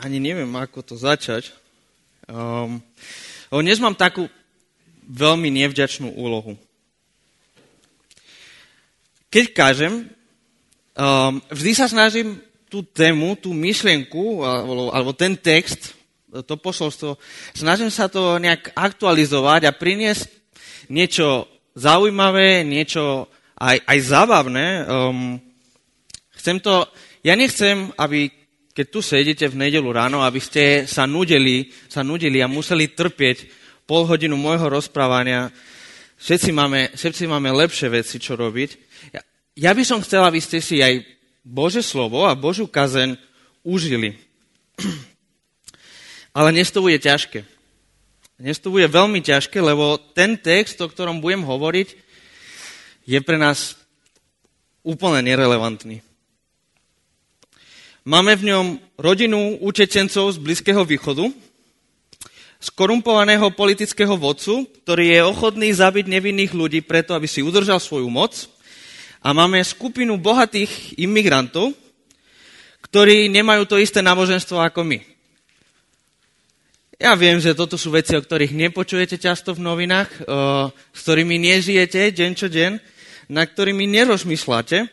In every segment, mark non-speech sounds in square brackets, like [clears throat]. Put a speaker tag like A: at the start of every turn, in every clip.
A: ani neviem, ako to začať. Um, dnes mám takú veľmi nevďačnú úlohu. Keď kážem, um, vždy sa snažím tú tému, tú myšlienku, alebo, alebo ten text, to posolstvo, snažím sa to nejak aktualizovať a priniesť niečo zaujímavé, niečo aj, aj zábavné. Um, chcem to, ja nechcem, aby keď tu sedíte v nedelu ráno, aby ste sa nudili, sa nudili a museli trpieť pol hodinu môjho rozprávania. Všetci máme, všetci máme lepšie veci, čo robiť. Ja, ja by som chcel, aby ste si aj Bože slovo a Božú kazen užili. [clears throat] Ale dnes to bude ťažké. Dnes to bude veľmi ťažké, lebo ten text, o ktorom budem hovoriť, je pre nás úplne nerelevantný. Máme v ňom rodinu utečencov z Blízkeho východu, skorumpovaného politického vodcu, ktorý je ochotný zabiť nevinných ľudí preto, aby si udržal svoju moc a máme skupinu bohatých imigrantov, ktorí nemajú to isté náboženstvo ako my. Ja viem, že toto sú veci, o ktorých nepočujete často v novinách, o, s ktorými nežijete deň čo deň, na ktorými nerozmýšľate.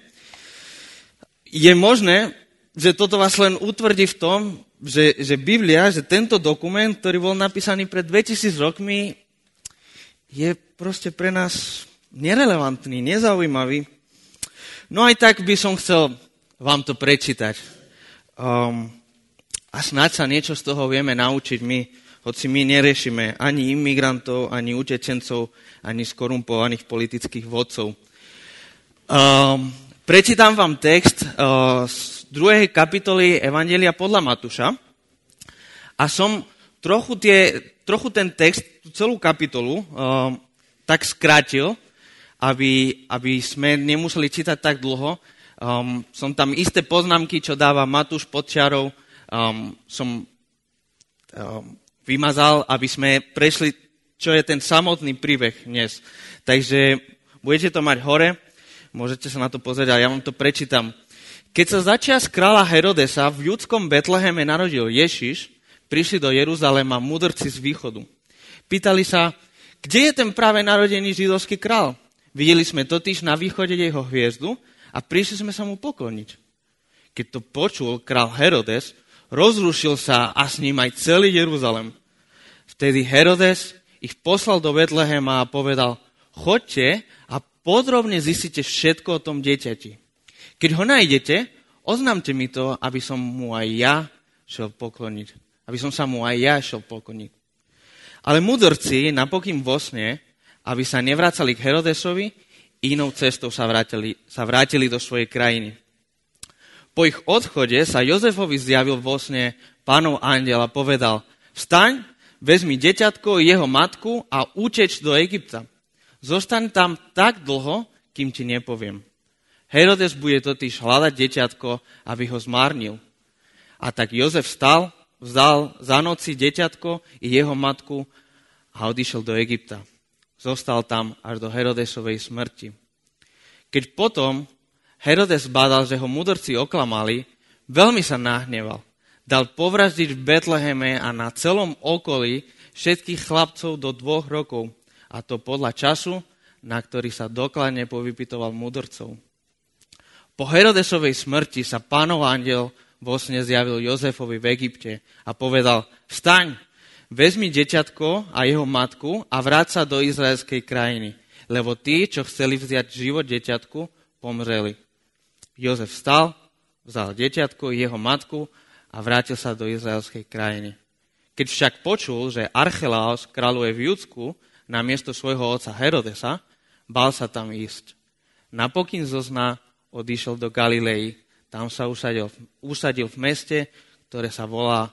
A: Je možné, že toto vás len utvrdí v tom, že, že Biblia, že tento dokument, ktorý bol napísaný pred 2000 rokmi, je proste pre nás nerelevantný, nezaujímavý. No aj tak by som chcel vám to prečítať. Um, a snáď sa niečo z toho vieme naučiť my, hoci my neriešime ani imigrantov, ani utečencov, ani skorumpovaných politických vodcov. Um, prečítam vám text uh, druhej kapitoly Evangelia podľa Matúša a som trochu, tie, trochu ten text, celú kapitolu um, tak skrátil, aby, aby sme nemuseli čítať tak dlho. Um, som tam isté poznámky, čo dáva Matúš pod čiarou, um, som um, vymazal, aby sme prešli, čo je ten samotný príbeh dnes. Takže budete to mať hore, môžete sa na to pozrieť a ja vám to prečítam. Keď sa začia z kráľa Herodesa v judskom Betleheme narodil Ježiš, prišli do Jeruzalema mudrci z východu. Pýtali sa, kde je ten práve narodený židovský král? Videli sme totiž na východe jeho hviezdu a prišli sme sa mu pokloniť. Keď to počul král Herodes, rozrušil sa a s ním aj celý Jeruzalem. Vtedy Herodes ich poslal do Betlehema a povedal, chodte a podrobne zistite všetko o tom dieťati. Keď ho nájdete, oznámte mi to, aby som mu aj ja šel pokloniť. Aby som sa mu aj ja šel pokloniť. Ale mudrci napokým vo sne aby sa nevracali k Herodesovi, inou cestou sa vrátili, sa vrátili do svojej krajiny. Po ich odchode sa Jozefovi zjavil vo sne pánov andel a povedal, vstaň, vezmi deťatko, jeho matku a uteč do Egypta. Zostaň tam tak dlho, kým ti nepoviem. Herodes bude totiž hľadať deťatko, aby ho zmárnil. A tak Jozef stal, vzal za noci deťatko i jeho matku a odišiel do Egypta. Zostal tam až do Herodesovej smrti. Keď potom Herodes bádal, že ho mudrci oklamali, veľmi sa nahneval. Dal povraždiť v Betleheme a na celom okolí všetkých chlapcov do dvoch rokov, a to podľa času, na ktorý sa dokladne povypitoval mudrcov. Po Herodesovej smrti sa pánov andel vo sne zjavil Jozefovi v Egypte a povedal, vstaň, vezmi deťatko a jeho matku a vráť sa do izraelskej krajiny, lebo tí, čo chceli vziať život deťatku, pomreli. Jozef vstal, vzal deťatko, jeho matku a vrátil sa do izraelskej krajiny. Keď však počul, že Archelaos kráľuje v Judsku na miesto svojho otca Herodesa, bál sa tam ísť. Napokyn zo zna odišiel do Galilei, tam sa usadil, usadil v meste, ktoré sa volá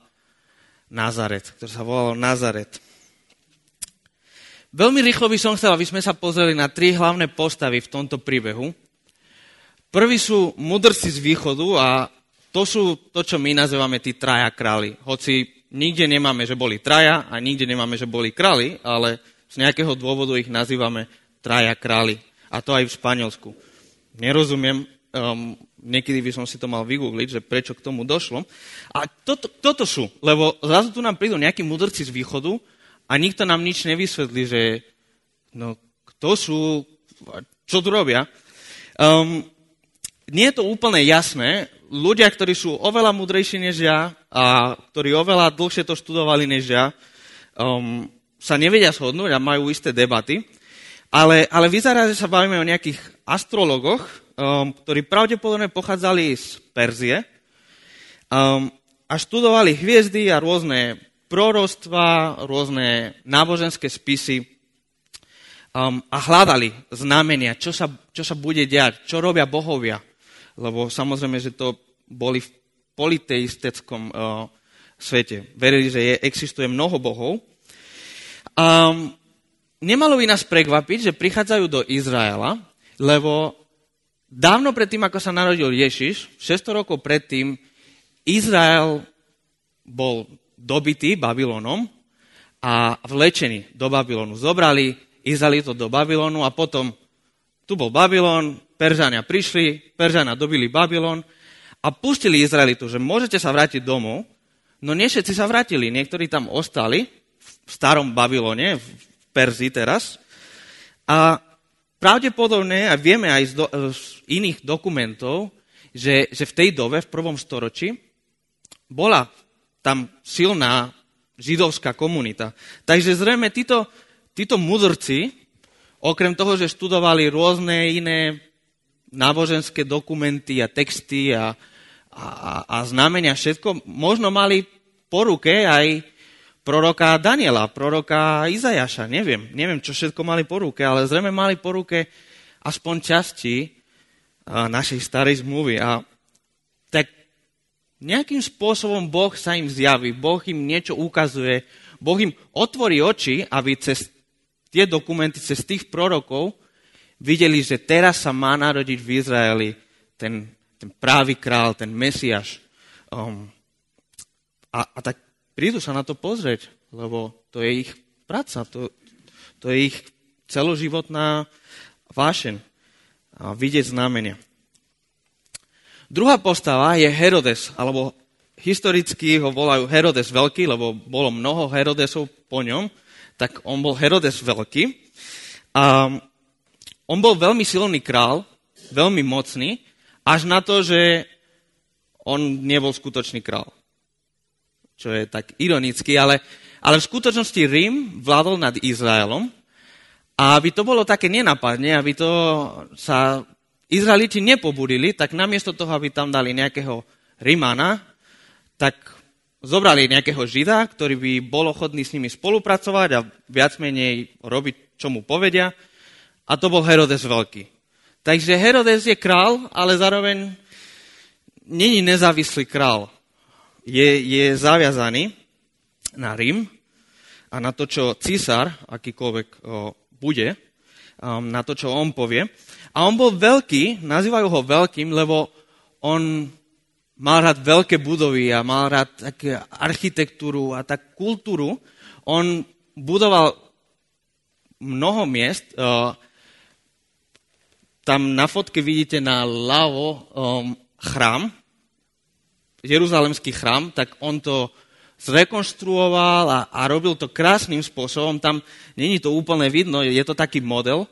A: Nazaret, ktoré sa volalo Nazaret. Veľmi rýchlo by som chcel, aby sme sa pozreli na tri hlavné postavy v tomto príbehu. Prví sú mudrci z východu a to sú to, čo my nazývame tí traja králi. Hoci nikde nemáme, že boli traja a nikde nemáme, že boli králi, ale z nejakého dôvodu ich nazývame traja králi. A to aj v Španielsku. Nerozumiem, Um, niekedy by som si to mal vygoogliť, že prečo k tomu došlo. A toto, toto sú, lebo zrazu tu nám prídu nejakí mudrci z východu a nikto nám nič nevysvetlí, že no, kto sú, čo tu robia. Um, nie je to úplne jasné. Ľudia, ktorí sú oveľa mudrejší než ja a ktorí oveľa dlhšie to študovali než ja, um, sa nevedia shodnúť a majú isté debaty. Ale, ale vyzerá, že sa bavíme o nejakých astrologoch, um, ktorí pravdepodobne pochádzali z Perzie um, a študovali hviezdy a rôzne prorostva, rôzne náboženské spisy um, a hľadali znamenia, čo sa, čo sa bude diať, čo robia bohovia. Lebo samozrejme, že to boli v politeistickom uh, svete. Verili, že je, existuje mnoho bohov. Um, nemalo by nás prekvapiť, že prichádzajú do Izraela, lebo dávno predtým, ako sa narodil Ježiš, 600 rokov predtým, Izrael bol dobitý Babylonom a vlečený do Babylonu. Zobrali Izraelito do Babylonu a potom tu bol Babylon, Peržania prišli, Peržania dobili Babylon a pustili Izraelitu, že môžete sa vrátiť domov, no nie všetci sa vrátili. Niektorí tam ostali v starom Babylone, Perzii teraz. A pravdepodobne, a vieme aj z, do, z iných dokumentov, že, že v tej dobe, v prvom storočí, bola tam silná židovská komunita. Takže zrejme títo, títo mudrci, okrem toho, že študovali rôzne iné náboženské dokumenty a texty a, a, a znamenia, všetko, možno mali po ruke aj proroka Daniela, proroka Izajaša, neviem, neviem, čo všetko mali po ruke, ale zrejme mali po ruke aspoň časti našej starej zmluvy. A tak nejakým spôsobom Boh sa im zjaví, Boh im niečo ukazuje, Boh im otvorí oči, aby cez tie dokumenty, cez tých prorokov videli, že teraz sa má narodiť v Izraeli ten, ten právý král, ten Mesiaš. Um, a, a tak prídu sa na to pozrieť, lebo to je ich práca, to, to je ich celoživotná vášen a vidieť znamenia. Druhá postava je Herodes, alebo historicky ho volajú Herodes Veľký, lebo bolo mnoho Herodesov po ňom, tak on bol Herodes Veľký. A on bol veľmi silný král, veľmi mocný, až na to, že on nebol skutočný král čo je tak ironicky, ale, ale v skutočnosti Rím vládol nad Izraelom a aby to bolo také nenapadne, aby to sa Izraeliti nepobudili, tak namiesto toho, aby tam dali nejakého Rímana, tak zobrali nejakého Žida, ktorý by bol ochotný s nimi spolupracovať a viac menej robiť, čo mu povedia. A to bol Herodes Veľký. Takže Herodes je král, ale zároveň není nezávislý král je, je zaviazaný na Rím a na to, čo císar, akýkoľvek o, bude, um, na to, čo on povie. A on bol veľký, nazývajú ho veľkým, lebo on mal rád veľké budovy a mal rád také architektúru a tak kultúru. On budoval mnoho miest. Uh, tam na fotke vidíte na ľavo um, chrám, Jeruzalemský chrám, tak on to zrekonštruoval a, a robil to krásnym spôsobom. Tam není to úplne vidno, je to taký model.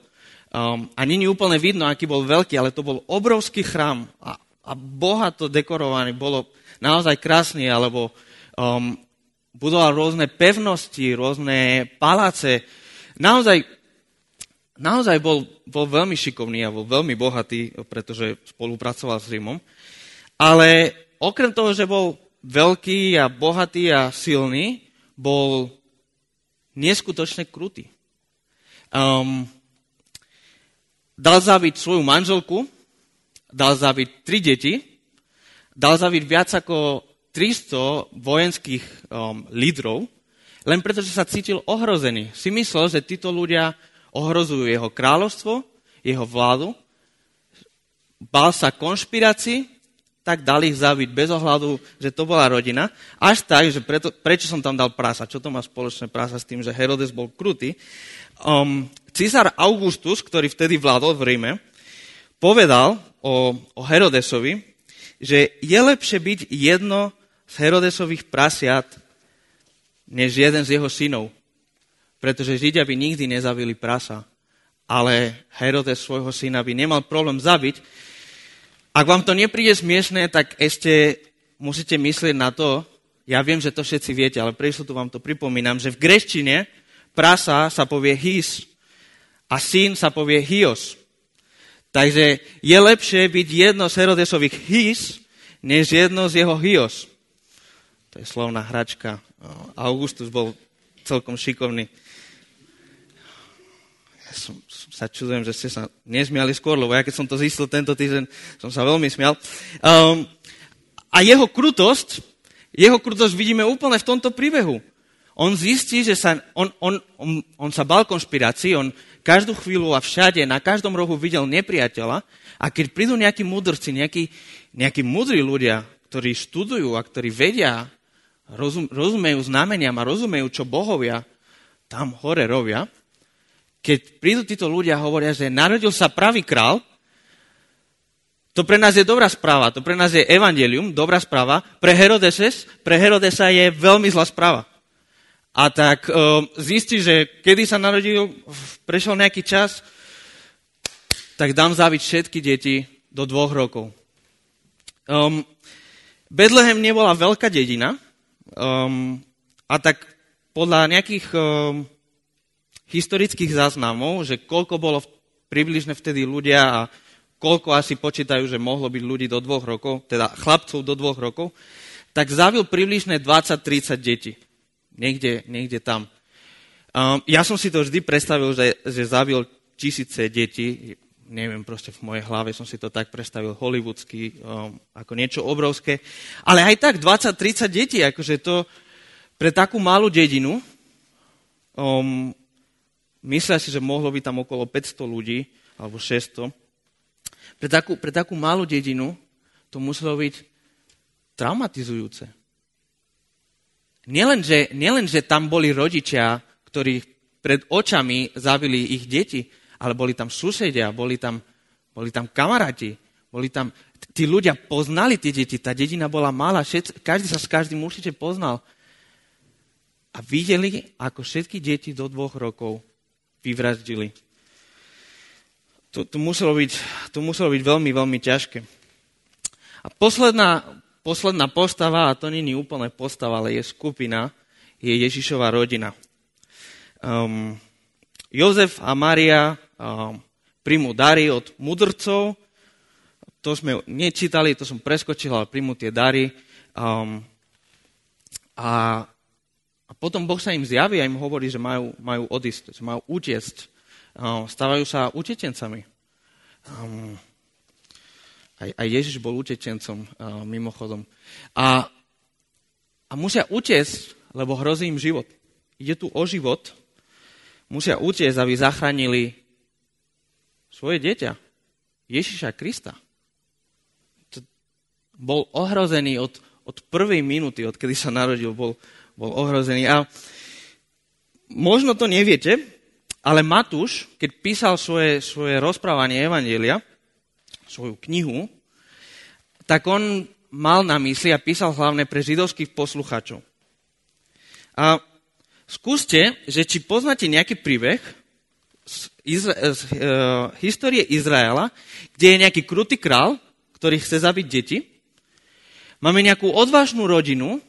A: Um, a není úplne vidno, aký bol veľký, ale to bol obrovský chrám a, a bohato dekorovaný. Bolo naozaj krásny, alebo um, budoval rôzne pevnosti, rôzne paláce. Naozaj, naozaj bol, bol veľmi šikovný a bol veľmi bohatý, pretože spolupracoval s Rímom. Ale okrem toho, že bol veľký a bohatý a silný, bol neskutočne krutý. Um, dal zabiť svoju manželku, dal zabiť tri deti, dal zabiť viac ako 300 vojenských um, lídrov, len preto, že sa cítil ohrozený. Si myslel, že títo ľudia ohrozujú jeho kráľovstvo, jeho vládu, bál sa konšpirácií tak dali ich zabiť bez ohľadu, že to bola rodina. Až tak, že preto, prečo som tam dal prasa? Čo to má spoločné prasa s tým, že Herodes bol krutý? Um, císar Augustus, ktorý vtedy vládol v Ríme, povedal o, o Herodesovi, že je lepšie byť jedno z Herodesových prasiat, než jeden z jeho synov. Pretože Židia by nikdy nezavili prasa, ale Herodes svojho syna by nemal problém zabiť. Ak vám to nepríde smiešné, tak ešte musíte myslieť na to, ja viem, že to všetci viete, ale pre tu vám to pripomínam, že v greštine prasa sa povie his a syn sa povie hios. Takže je lepšie byť jedno z Herodesových his, než jedno z jeho hios. To je slovná hračka. Augustus bol celkom šikovný. Ja som, sa čudujem, že ste sa nesmiali skôr, lebo ja keď som to zistil tento týždeň, som sa veľmi smial. Um, a jeho krutosť, jeho krutosť vidíme úplne v tomto príbehu. On zistí, že sa, on, on, on, on sa bal konšpirácií, on každú chvíľu a všade, na každom rohu videl nepriateľa a keď prídu nejakí mudrci, nejakí, nejakí mudrí ľudia, ktorí študujú a ktorí vedia, rozum, rozumejú znameniam a rozumejú, čo bohovia tam hore robia, keď prídu títo ľudia a hovoria, že narodil sa pravý král, to pre nás je dobrá správa, to pre nás je evangelium, dobrá správa. Pre Herodeses, pre Herodesa je veľmi zlá správa. A tak um, zistí, že kedy sa narodil, prešiel nejaký čas, tak dám zaviť všetky deti do dvoch rokov. Um, Betlehem nebola veľká dedina um, a tak podľa nejakých um, historických záznamov, že koľko bolo približne vtedy ľudia a koľko asi počítajú, že mohlo byť ľudí do dvoch rokov, teda chlapcov do dvoch rokov, tak zavil približne 20-30 detí niekde, niekde tam. Um, ja som si to vždy predstavil, že, že zabil tisíce detí, neviem, proste v mojej hlave som si to tak predstavil hollywoodsky, um, ako niečo obrovské. Ale aj tak 20-30 detí, akože to pre takú malú dedinu, um, myslia si, že mohlo byť tam okolo 500 ľudí, alebo 600. Pre takú, pre takú malú dedinu to muselo byť traumatizujúce. Nielen že, nielen, že tam boli rodičia, ktorí pred očami zabili ich deti, ale boli tam susedia, boli tam, boli tam kamaráti, boli tam, tí ľudia poznali tie deti, tá dedina bola malá, všet, každý sa s každým určite poznal. A videli, ako všetky deti do dvoch rokov vyvraždili. To, to, muselo byť, to muselo byť veľmi, veľmi ťažké. A posledná, posledná postava, a to není úplne postava, ale je skupina, je Ježišova rodina. Um, Jozef a Maria um, príjmu dary od mudrcov, to sme nečítali, to som preskočil, ale príjmu tie dary. Um, a, a potom Boh sa im zjaví a im hovorí, že majú, majú odísť, že majú utiesť. Um, stávajú sa utečencami. Um, aj, aj Ježiš bol utečencom mimochodom. A, a musia utiesť, lebo hrozí im život. Ide tu o život. Musia utiesť, aby zachránili svoje dieťa. Ježiša Krista. Bol ohrozený od, od prvej minúty, odkedy sa narodil, bol, bol ohrozený. A možno to neviete, ale Matúš, keď písal svoje, svoje rozprávanie Evangelia, svoju knihu, tak on mal na mysli a písal hlavne pre židovských posluchačov. A skúste, že či poznáte nejaký príbeh z, Izra- z uh, histórie Izraela, kde je nejaký krutý král, ktorý chce zabiť deti. Máme nejakú odvážnu rodinu,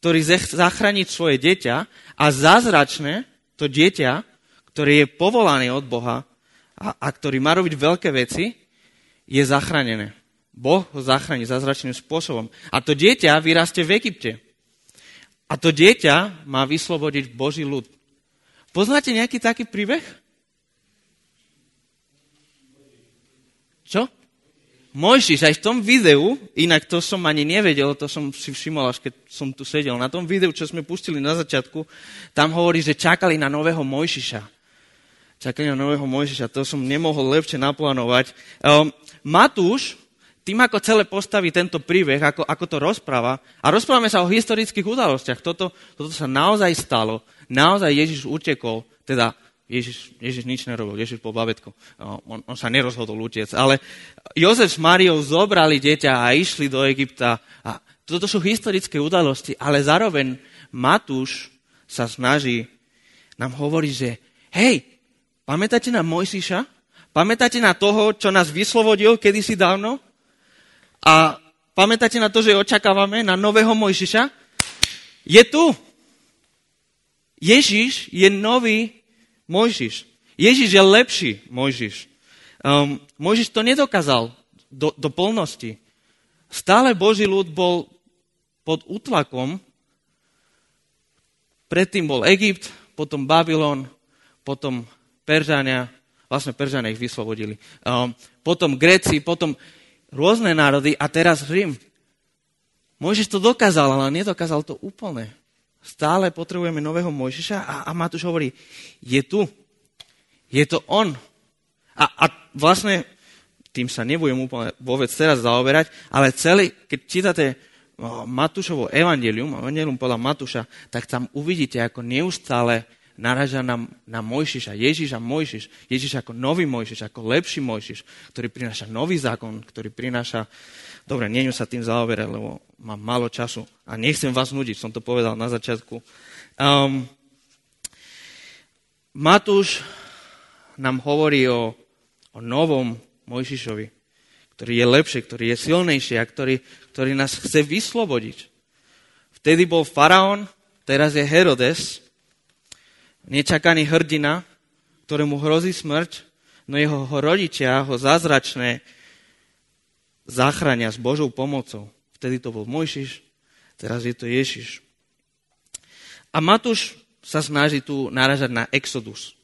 A: ktorý chce zachrániť svoje dieťa a zázračné to dieťa, ktoré je povolané od Boha a, a ktorý má robiť veľké veci, je zachránené. Boh ho zachráni zázračným spôsobom. A to dieťa vyrastie v Egypte. A to dieťa má vyslobodiť Boží ľud. Poznáte nejaký taký príbeh? Čo? Mojžiš, aj v tom videu, inak to som ani nevedel, to som si všimol, až keď som tu sedel, na tom videu, čo sme pustili na začiatku, tam hovorí, že čakali na nového Mojžiša. Čakali na nového Mojžiša, to som nemohol lepšie naplánovať. Um, Matúš, tým ako celé postaví tento príbeh, ako, ako to rozpráva, a rozprávame sa o historických udalostiach, toto, toto sa naozaj stalo, naozaj Ježiš utekol, teda Ježiš, Ježiš nič nerobil, Ježiš bol babetko. On, on sa nerozhodol utiec. Ale Jozef s Máriou zobrali dieťa a išli do Egypta. A toto sú historické udalosti, ale zároveň Matúš sa snaží nám hovoriť, že hej, pamätáte na Mojsiša? Pamätáte na toho, čo nás vyslobodil kedysi dávno? A pamätáte na to, že očakávame na nového Mojšiša? Je tu. Ježiš je nový Mojžiš. Ježiš je lepší Mojžiš. Um, Mojžiš to nedokázal do, do plnosti. Stále Boží ľud bol pod útlakom. Predtým bol Egypt, potom Babylon, potom Peržania, vlastne Peržania ich vyslobodili, um, potom Gréci, potom rôzne národy a teraz Rím. Mojžiš to dokázal, ale nedokázal to úplne. Stále potrebujeme nového Mojžiša a, a Matúš hovorí, je tu. Je to on. A, a vlastne tým sa nebudem úplne vôbec teraz zaoberať, ale celý, keď čítate Matúšovo evangelium, evangelium podľa Matúša, tak tam uvidíte, ako neustále naraža na, na Mojžiša, Ježiša Mojžiš, Ježiš ako nový Mojžiš, ako lepší Mojžiš, ktorý prináša nový zákon, ktorý prináša... Dobre, nie sa tým zaoberať, lebo mám málo času a nechcem vás nudiť, som to povedal na začiatku. Um, Matúš nám hovorí o, o novom Mojžišovi, ktorý je lepší, ktorý je silnejší a ktorý, ktorý nás chce vyslobodiť. Vtedy bol faraón, teraz je Herodes, nečakaný hrdina, ktorému hrozí smrť, no jeho rodičia ho zázračné záchrania s Božou pomocou. Vtedy to bol Mojžiš, teraz je to Ježiš. A Matúš sa snaží tu naražať na Exodus.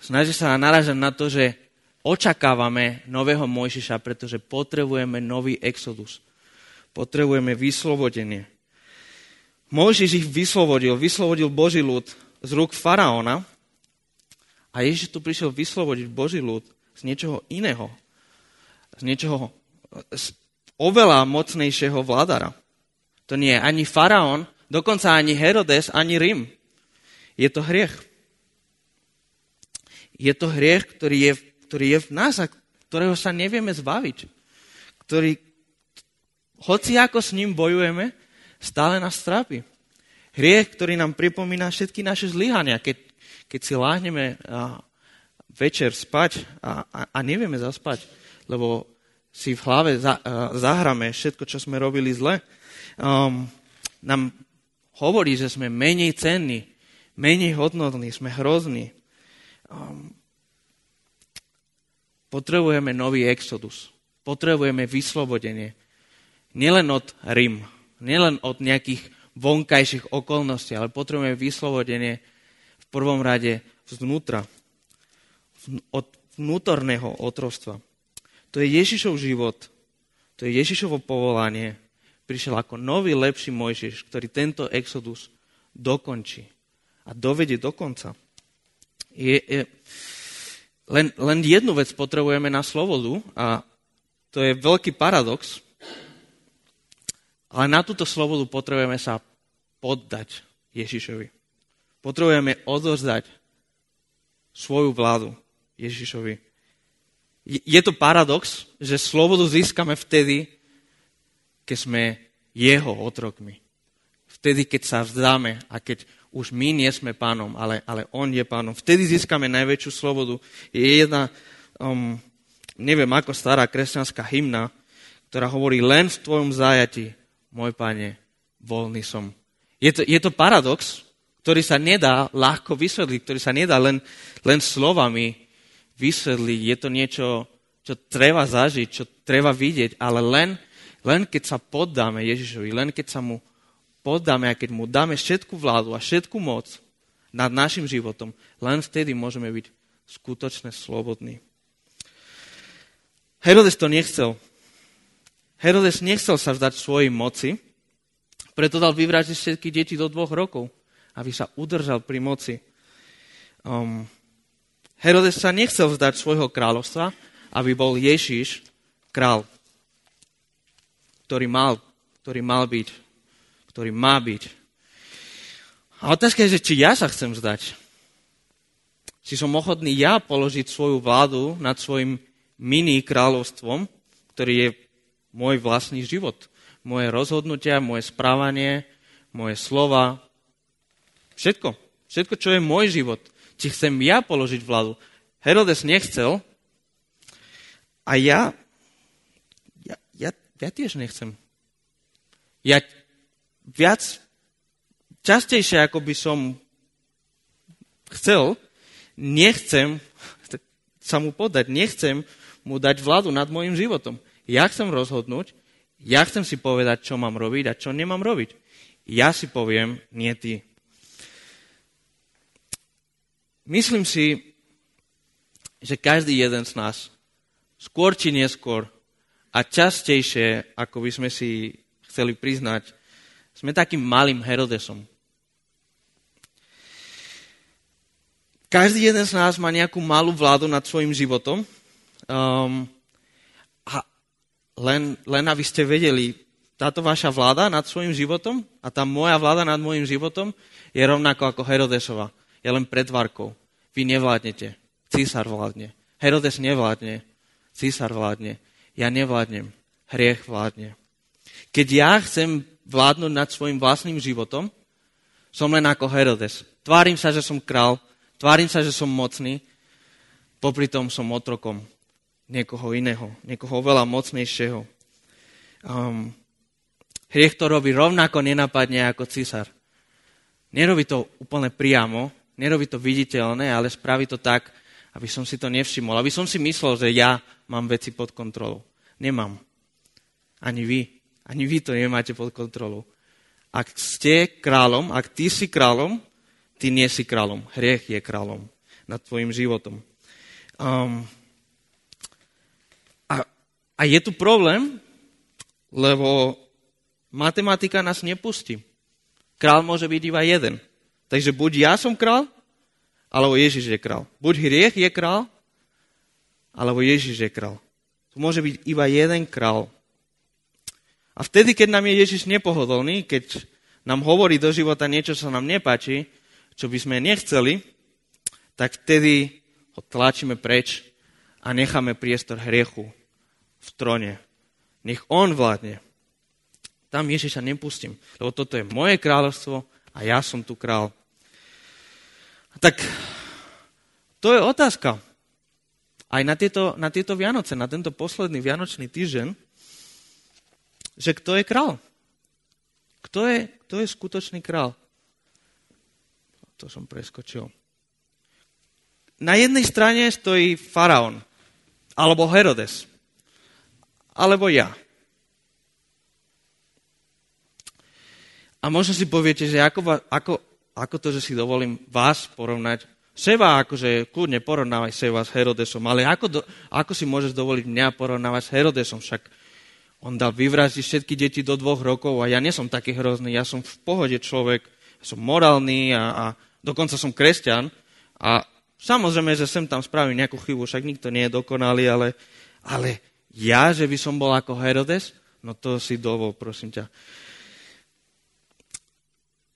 A: Snaží sa naražať na to, že očakávame nového Mojžiša, pretože potrebujeme nový Exodus. Potrebujeme vyslobodenie. Mojžiš ich vyslobodil, vyslobodil Boží ľud z rúk faraóna a Ježiš tu prišiel vyslobodiť Boží ľud z niečoho iného. Z niečoho oveľa mocnejšieho vládara. To nie je ani faraón, dokonca ani Herodes, ani Rím. Je to hriech. Je to hriech, ktorý je, ktorý je v nás a ktorého sa nevieme zbaviť. Ktorý, hoci ako s ním bojujeme, stále nás trápi. Hriech, ktorý nám pripomína všetky naše zlyhania, keď, keď si láhneme a, večer spať a, a, a nevieme zaspať, lebo si v hlave za, a, zahráme všetko, čo sme robili zle, um, nám hovorí, že sme menej cenní, menej hodnotní, sme hrozní. Um, potrebujeme nový exodus. Potrebujeme vyslobodenie. Nielen od Rím, nielen od nejakých vonkajších okolností, ale potrebujeme vyslobodenie v prvom rade vznútra, od vnútorného otrovstva. To je Ježišov život, to je Ježišovo povolanie. Prišiel ako nový, lepší Mojžiš, ktorý tento exodus dokončí a dovedie do konca. Je, je, len, len jednu vec potrebujeme na slobodu a to je veľký paradox, ale na túto slobodu potrebujeme sa poddať Ježišovi. Potrebujeme odozdať svoju vládu Ježišovi. Je to paradox, že slobodu získame vtedy, keď sme jeho otrokmi. Vtedy, keď sa vzdáme a keď už my nie sme pánom, ale, ale on je pánom. Vtedy získame najväčšiu slobodu. Je jedna, um, neviem ako stará kresťanská hymna, ktorá hovorí len v tvojom zájati môj pane, voľný som. Je to, je to paradox, ktorý sa nedá ľahko vysvetliť, ktorý sa nedá len, len slovami vysvetliť. Je to niečo, čo treba zažiť, čo treba vidieť, ale len, len keď sa poddáme Ježišovi, len keď sa mu poddáme a keď mu dáme všetku vládu a všetku moc nad našim životom, len vtedy môžeme byť skutočne slobodní. Herodes to nechcel. Herodes nechcel sa vzdať svojej moci, preto dal vyvražiť všetky deti do dvoch rokov, aby sa udržal pri moci. Um, Herodes sa nechcel vzdať svojho kráľovstva, aby bol Ježiš král, ktorý mal, ktorý mal byť, ktorý má byť. A otázka je, že či ja sa chcem vzdať. či som ochotný ja položiť svoju vládu nad svojim mini kráľovstvom, ktorý je môj vlastný život. Moje rozhodnutia, moje správanie, moje slova, všetko. Všetko, čo je môj život. Či chcem ja položiť vládu. Herodes nechcel a ja, ja, ja, ja tiež nechcem. Ja viac, častejšie ako by som chcel, nechcem sa mu podať, nechcem mu dať vládu nad môjim životom. Ja chcem rozhodnúť, ja chcem si povedať, čo mám robiť a čo nemám robiť. Ja si poviem, nie ty. Myslím si, že každý jeden z nás, skôr či neskôr a častejšie, ako by sme si chceli priznať, sme takým malým Herodesom. Každý jeden z nás má nejakú malú vládu nad svojim životom. Um, a len, len aby ste vedeli, táto vaša vláda nad svojim životom a tá moja vláda nad môjim životom je rovnako ako Herodesova. Je len predvarkou. Vy nevládnete. Císar vládne. Herodes nevládne. Císar vládne. Ja nevládnem. Hriech vládne. Keď ja chcem vládnuť nad svojim vlastným životom, som len ako Herodes. Tvárim sa, že som král, Tvárim sa, že som mocný, popri tom som otrokom niekoho iného, niekoho oveľa mocnejšieho. Um, hriech to robí rovnako nenapadne ako císar. Nerobí to úplne priamo, nerobí to viditeľné, ale spraví to tak, aby som si to nevšimol, aby som si myslel, že ja mám veci pod kontrolou. Nemám. Ani vy. Ani vy to nemáte pod kontrolou. Ak ste kráľom, ak ty si kráľom, ty nie si kráľom. Hriech je kráľom nad tvojim životom. Um, a, a je tu problém, lebo matematika nás nepustí. Král môže byť iba jeden. Takže buď ja som král, alebo Ježiš je král. Buď hriech je král, alebo Ježiš je král. Tu môže byť iba jeden král. A vtedy, keď nám je Ježiš nepohodlný, keď nám hovorí do života niečo, čo nám nepáči, čo by sme nechceli, tak vtedy ho tlačíme preč a necháme priestor hriechu v trone. Nech on vládne. Tam Ježiša nepustím, lebo toto je moje kráľovstvo a ja som tu král. Tak to je otázka. Aj na tieto, na tieto Vianoce, na tento posledný Vianočný týždeň, že kto je král? Kto je, kto je skutočný král? to som preskočil. Na jednej strane stojí faraón, alebo Herodes, alebo ja. A možno si poviete, že ako, ako, ako to, že si dovolím vás porovnať, seba akože kľudne porovnávaj seba s Herodesom, ale ako, do, ako si môžeš dovoliť mňa porovnávať s Herodesom? Však on dal vyvraziť všetky deti do dvoch rokov a ja nie som taký hrozný, ja som v pohode človek, som morálny a, a dokonca som kresťan a samozrejme, že sem tam spravím nejakú chybu, však nikto nie je dokonalý, ale, ale ja, že by som bol ako Herodes, no to si dovol, prosím ťa.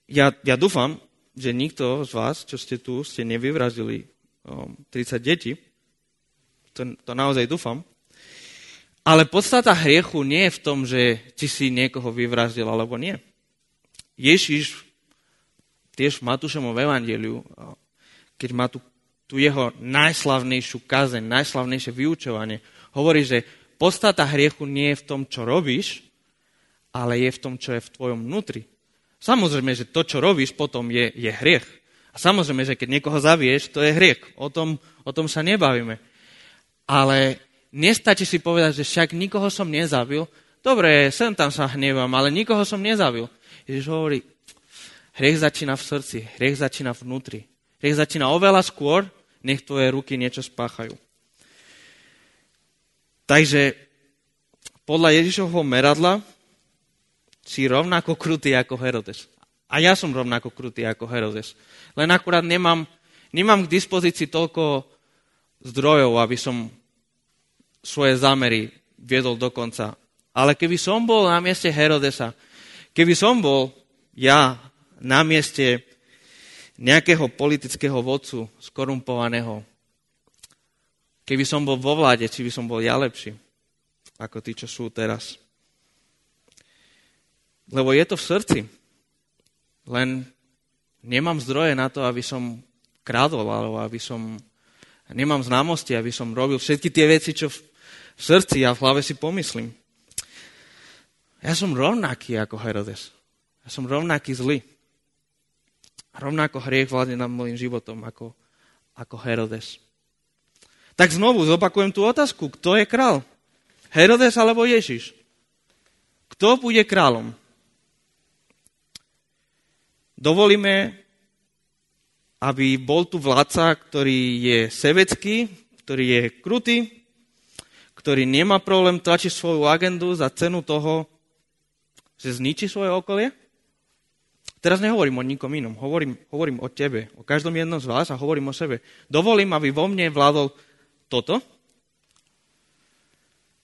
A: Ja, ja dúfam, že nikto z vás, čo ste tu, ste nevyvrazili um, 30 detí. To, to naozaj dúfam. Ale podstata hriechu nie je v tom, že či si niekoho vyvraždil alebo nie. Ježiš tiež v Matúšovom evangeliu, keď má tu, tu jeho najslavnejšiu kazeň, najslavnejšie vyučovanie, hovorí, že podstata hriechu nie je v tom, čo robíš, ale je v tom, čo je v tvojom vnútri. Samozrejme, že to, čo robíš, potom je, je hriech. A samozrejme, že keď niekoho zavieš, to je hriech. O tom, o tom sa nebavíme. Ale nestačí si povedať, že však nikoho som nezabil. Dobre, sem tam sa hnevam, ale nikoho som nezabil. Ježiš hovorí, Hriech začína v srdci, hriech začína vnútri. Hriech začína oveľa skôr, nech tvoje ruky niečo spáchajú. Takže podľa Ježišovho meradla si rovnako krutý ako Herodes. A ja som rovnako krutý ako Herodes. Len akurát nemám, nemám k dispozícii toľko zdrojov, aby som svoje zámery viedol do konca. Ale keby som bol na mieste Herodesa, keby som bol ja na mieste nejakého politického vodcu skorumpovaného. Keby som bol vo vláde, či by som bol ja lepší, ako tí, čo sú teraz. Lebo je to v srdci. Len nemám zdroje na to, aby som krádol, alebo aby som... Nemám známosti, aby som robil všetky tie veci, čo v srdci a v hlave si pomyslím. Ja som rovnaký ako Herodes. Ja som rovnaký zlý. Rovnako hriech vládne nad môjim životom ako, ako Herodes. Tak znovu zopakujem tú otázku. Kto je král? Herodes alebo Ježiš? Kto bude kráľom? Dovolíme, aby bol tu vládca, ktorý je sebecký, ktorý je krutý, ktorý nemá problém tlačiť svoju agendu za cenu toho, že zničí svoje okolie? Teraz nehovorím o nikom inom, hovorím, hovorím o tebe, o každom jednom z vás a hovorím o sebe. Dovolím, aby vo mne vládol toto,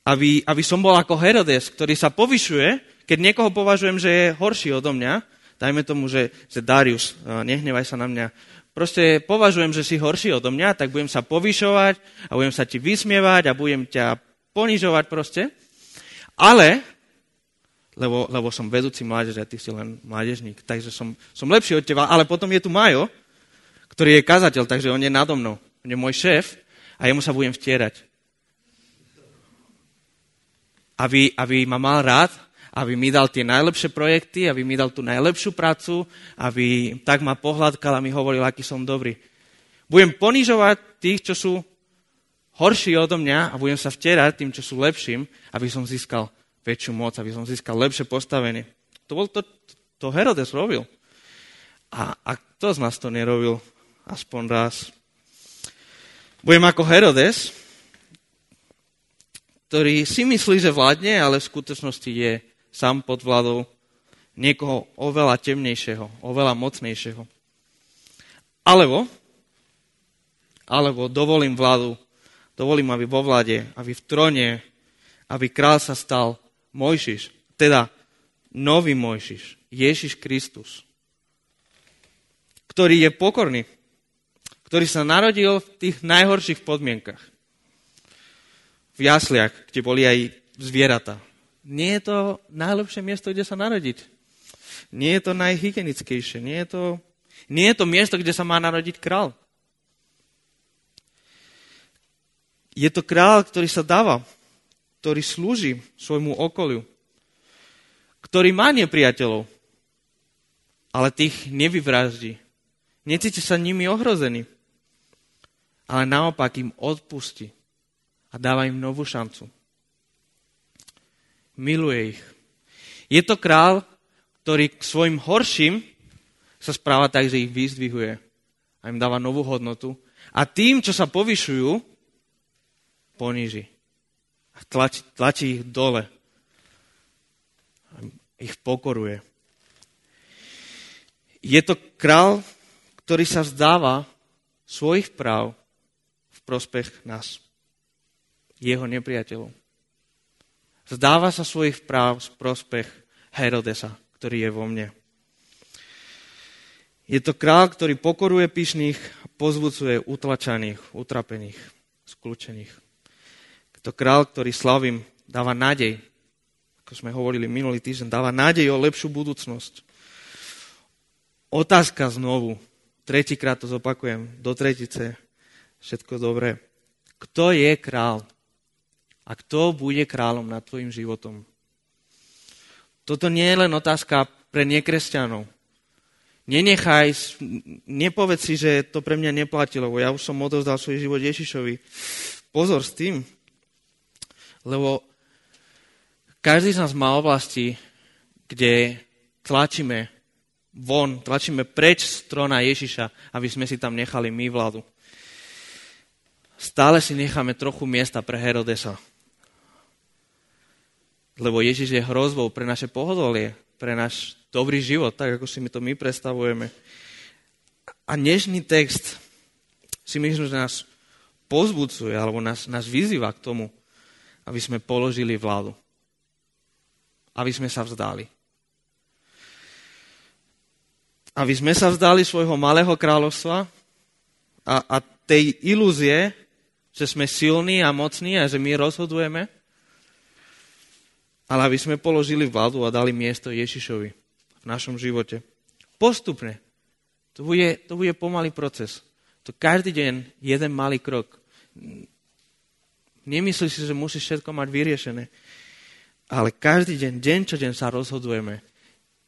A: aby, aby som bol ako Herodes, ktorý sa povyšuje, keď niekoho považujem, že je horší odo mňa, dajme tomu, že, že Darius, nehnevaj sa na mňa, proste považujem, že si horší odo mňa, tak budem sa povyšovať a budem sa ti vysmievať a budem ťa ponižovať proste. Ale lebo, lebo som vedúci mládeže a ty si len mládežník, takže som, som lepší od teba, ale potom je tu Majo, ktorý je kazateľ, takže on je nado mnou, on je môj šéf a jemu sa budem vtierať. Aby, aby ma mal rád, aby mi dal tie najlepšie projekty, aby mi dal tú najlepšiu prácu, aby tak ma pohľadkal a mi hovoril, aký som dobrý. Budem ponižovať tých, čo sú horší odo mňa a budem sa vtierať tým, čo sú lepším, aby som získal väčšiu moc, aby som získal lepšie postavenie. To, bol to, to Herodes robil. A, a kto z nás to nerobil aspoň raz? Budem ako Herodes, ktorý si myslí, že vládne, ale v skutočnosti je sám pod vládou niekoho oveľa temnejšieho, oveľa mocnejšieho. Alebo, alebo dovolím vládu, dovolím, aby vo vláde, aby v trone, aby král sa stal Mojžiš, teda nový Mojžiš, Ježiš Kristus, ktorý je pokorný, ktorý sa narodil v tých najhorších podmienkach. V jasliach, kde boli aj zvieratá. Nie je to najlepšie miesto, kde sa narodiť. Nie je to najhygienickejšie. Nie je to, nie je to miesto, kde sa má narodiť král. Je to král, ktorý sa dáva ktorý slúži svojmu okoliu, ktorý má nepriateľov, ale tých nevyvraždí. Necíti sa nimi ohrozený, ale naopak im odpustí a dáva im novú šancu. Miluje ich. Je to král, ktorý k svojim horším sa správa tak, že ich vyzdvihuje a im dáva novú hodnotu. A tým, čo sa povyšujú, poníži a tlačí, tlačí ich dole. A ich pokoruje. Je to král, ktorý sa vzdáva svojich práv v prospech nás, jeho nepriateľov. Zdáva sa svojich práv v prospech Herodesa, ktorý je vo mne. Je to král, ktorý pokoruje pyšných pozvucuje utlačaných, utrapených, skľúčených to král, ktorý slavím, dáva nádej, ako sme hovorili minulý týždeň, dáva nádej o lepšiu budúcnosť. Otázka znovu, tretíkrát to zopakujem, do tretice, všetko dobré. Kto je král? A kto bude kráľom nad tvojim životom? Toto nie je len otázka pre nekresťanov. Nenechaj, nepovedz si, že to pre mňa neplatí, lebo ja už som odovzdal svoj život Ježišovi. Pozor s tým, lebo každý z nás má oblasti, kde tlačíme von, tlačíme preč z trona Ježiša, aby sme si tam nechali my vládu. Stále si necháme trochu miesta pre Herodesa. Lebo Ježiš je hrozbou pre naše pohodolie, pre náš dobrý život, tak ako si my to my predstavujeme. A dnešný text si myslím, že nás pozbudzuje, alebo nás, nás vyzýva k tomu, aby sme položili vládu. Aby sme sa vzdali. aby sme sa vzdali svojho malého kráľovstva a, a tej ilúzie, že sme silní a mocní a že my rozhodujeme, ale aby sme položili vládu a dali miesto Ježišovi v našom živote. Postupne. To bude, to bude pomalý proces. To každý deň jeden malý krok. Nemyslíš si, že musíš všetko mať vyriešené. Ale každý deň, deň čo deň sa rozhodujeme,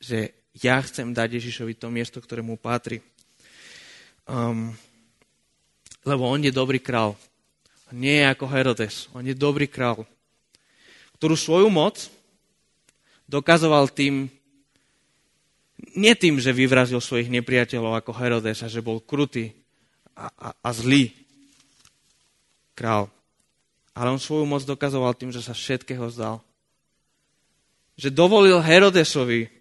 A: že ja chcem dať Ježišovi to miesto, ktoré mu patrí. Um, lebo on je dobrý král. Nie je ako Herodes. On je dobrý král, ktorú svoju moc dokazoval tým, nie tým, že vyvrazil svojich nepriateľov ako Herodes a že bol krutý a, a, a zlý král. Ale on svoju moc dokazoval tým, že sa všetkého zdal. Že dovolil Herodesovi,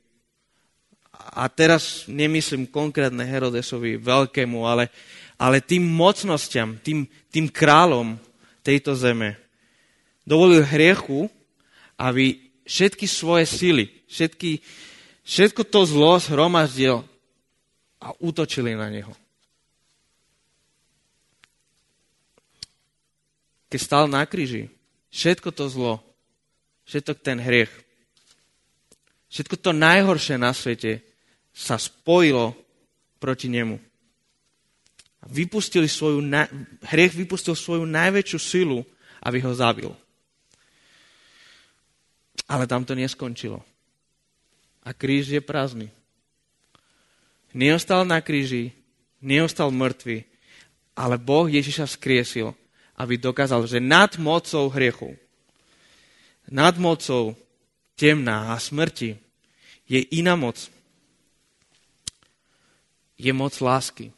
A: a teraz nemyslím konkrétne Herodesovi veľkému, ale, ale tým mocnostiam, tým, tým kráľom tejto zeme, dovolil hriechu, aby všetky svoje sily, všetky, všetko to zlo zhromaždil a útočili na neho. Keď stal na kríži, všetko to zlo, všetko ten hriech, všetko to najhoršie na svete sa spojilo proti nemu. Vypustili svoju, hriech vypustil svoju najväčšiu silu, aby ho zabil. Ale tam to neskončilo. A kríž je prázdny. Neostal na kríži, neostal mŕtvy, ale Boh Ježiša vzkriesil aby dokázal, že nad mocou hriechu, nad mocou temná a smrti je iná moc. Je moc lásky.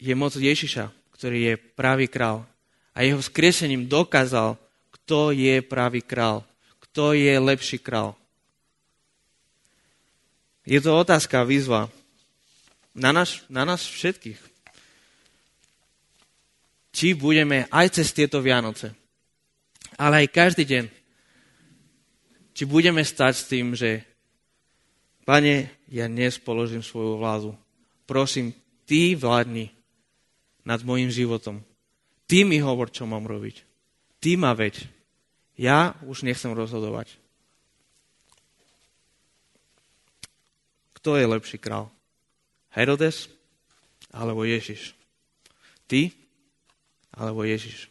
A: Je moc Ježiša, ktorý je pravý král. A jeho vzkriesením dokázal, kto je pravý král, kto je lepší král. Je to otázka, výzva na nás, na nás všetkých či budeme aj cez tieto Vianoce, ale aj každý deň, či budeme stať s tým, že Pane, ja dnes položím svoju vládu. Prosím, Ty vládni nad mojim životom. Ty mi hovor, čo mám robiť. Ty ma veď. Ja už nechcem rozhodovať. Kto je lepší král? Herodes alebo Ježiš? Ty alebo Ježiš.